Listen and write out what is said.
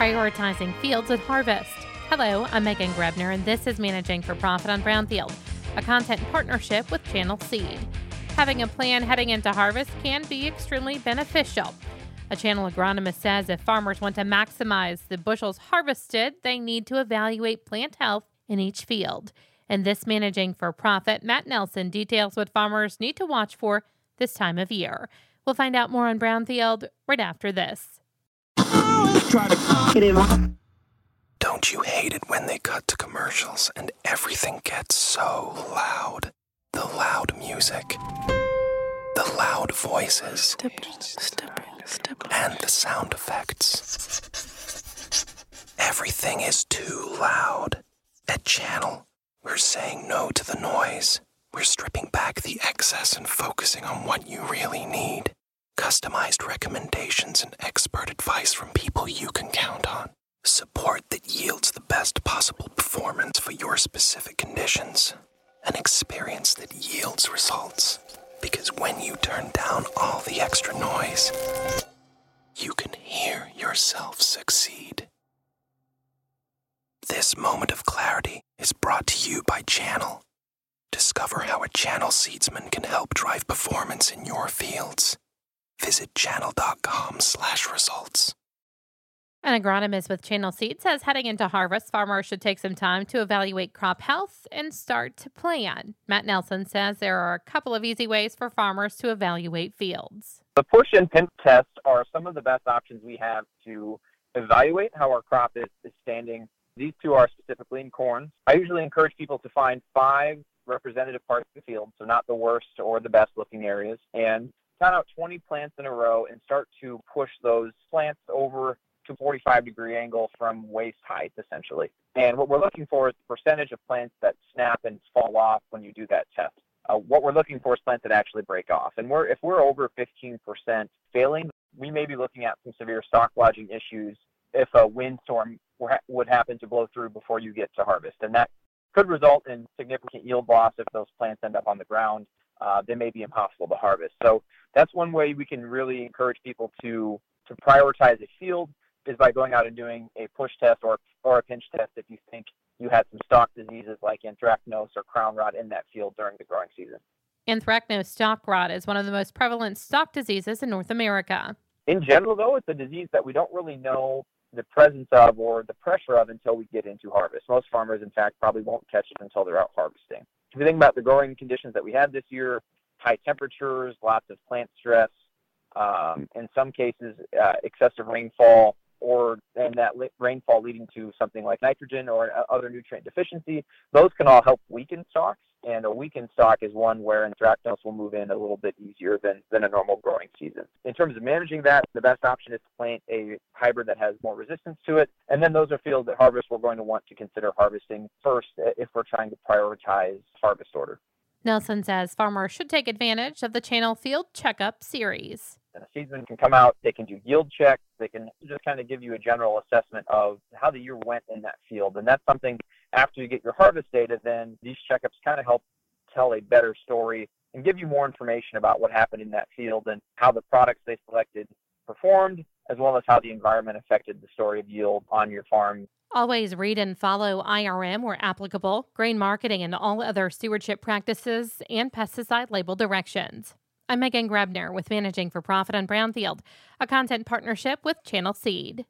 prioritizing fields at harvest. Hello, I'm Megan Grebner, and this is Managing for Profit on Brownfield, a content partnership with Channel Seed. Having a plan heading into harvest can be extremely beneficial. A channel agronomist says if farmers want to maximize the bushels harvested, they need to evaluate plant health in each field. In this Managing for Profit, Matt Nelson details what farmers need to watch for this time of year. We'll find out more on Brownfield right after this. Don't you hate it when they cut to commercials and everything gets so loud? The loud music, the loud voices, and the sound effects. Everything is too loud. At Channel, we're saying no to the noise. We're stripping back the excess and focusing on what you really need. Customized recommendations and expert advice from people you can count on. Support that yields the best possible performance for your specific conditions. An experience that yields results. Because when you turn down all the extra noise, you can hear yourself succeed. This moment of clarity is brought to you by Channel. Discover how a Channel seedsman can help drive performance in your fields. Visit channel.com/results. An agronomist with Channel Seed says heading into harvest, farmers should take some time to evaluate crop health and start to plan. Matt Nelson says there are a couple of easy ways for farmers to evaluate fields. The push and pinch tests are some of the best options we have to evaluate how our crop is, is standing. These two are specifically in corn. I usually encourage people to find five representative parts of the field, so not the worst or the best looking areas, and count out 20 plants in a row and start to push those plants over to 45 degree angle from waist height, essentially. And what we're looking for is the percentage of plants that snap and fall off when you do that test. Uh, what we're looking for is plants that actually break off. And we're, if we're over 15% failing, we may be looking at some severe stalk lodging issues if a windstorm would happen to blow through before you get to harvest. And that could result in significant yield loss if those plants end up on the ground. Uh, they may be impossible to harvest. So that's one way we can really encourage people to to prioritize a field is by going out and doing a push test or or a pinch test if you think you had some stalk diseases like anthracnose or crown rot in that field during the growing season. Anthracnose stalk rot is one of the most prevalent stalk diseases in North America. In general, though, it's a disease that we don't really know the presence of or the pressure of until we get into harvest. Most farmers, in fact, probably won't catch it until they're out harvesting. If you think about the growing conditions that we had this year, high temperatures, lots of plant stress, um, in some cases, uh, excessive rainfall, or and that rainfall leading to something like nitrogen or uh, other nutrient deficiency, those can all help weaken stalks. And a weakened stalk is one where anthracnose will move in a little bit easier than, than a normal growing season. In terms of managing that, the best option is to plant a hybrid that has more resistance to it. And then those are fields that harvest we're going to want to consider harvesting first uh, if we're trying to prioritize harvest order. Nelson says farmers should take advantage of the Channel Field Checkup series. And a seedsman can come out, they can do yield checks, they can just kind of give you a general assessment of how the year went in that field. And that's something after you get your harvest data, then these checkups kind of help tell a better story and give you more information about what happened in that field and how the products they selected performed, as well as how the environment affected the story of yield on your farm. Always read and follow IRM where applicable, grain marketing, and all other stewardship practices and pesticide label directions. I'm Megan Grebner with Managing for Profit on Brownfield, a content partnership with Channel Seed.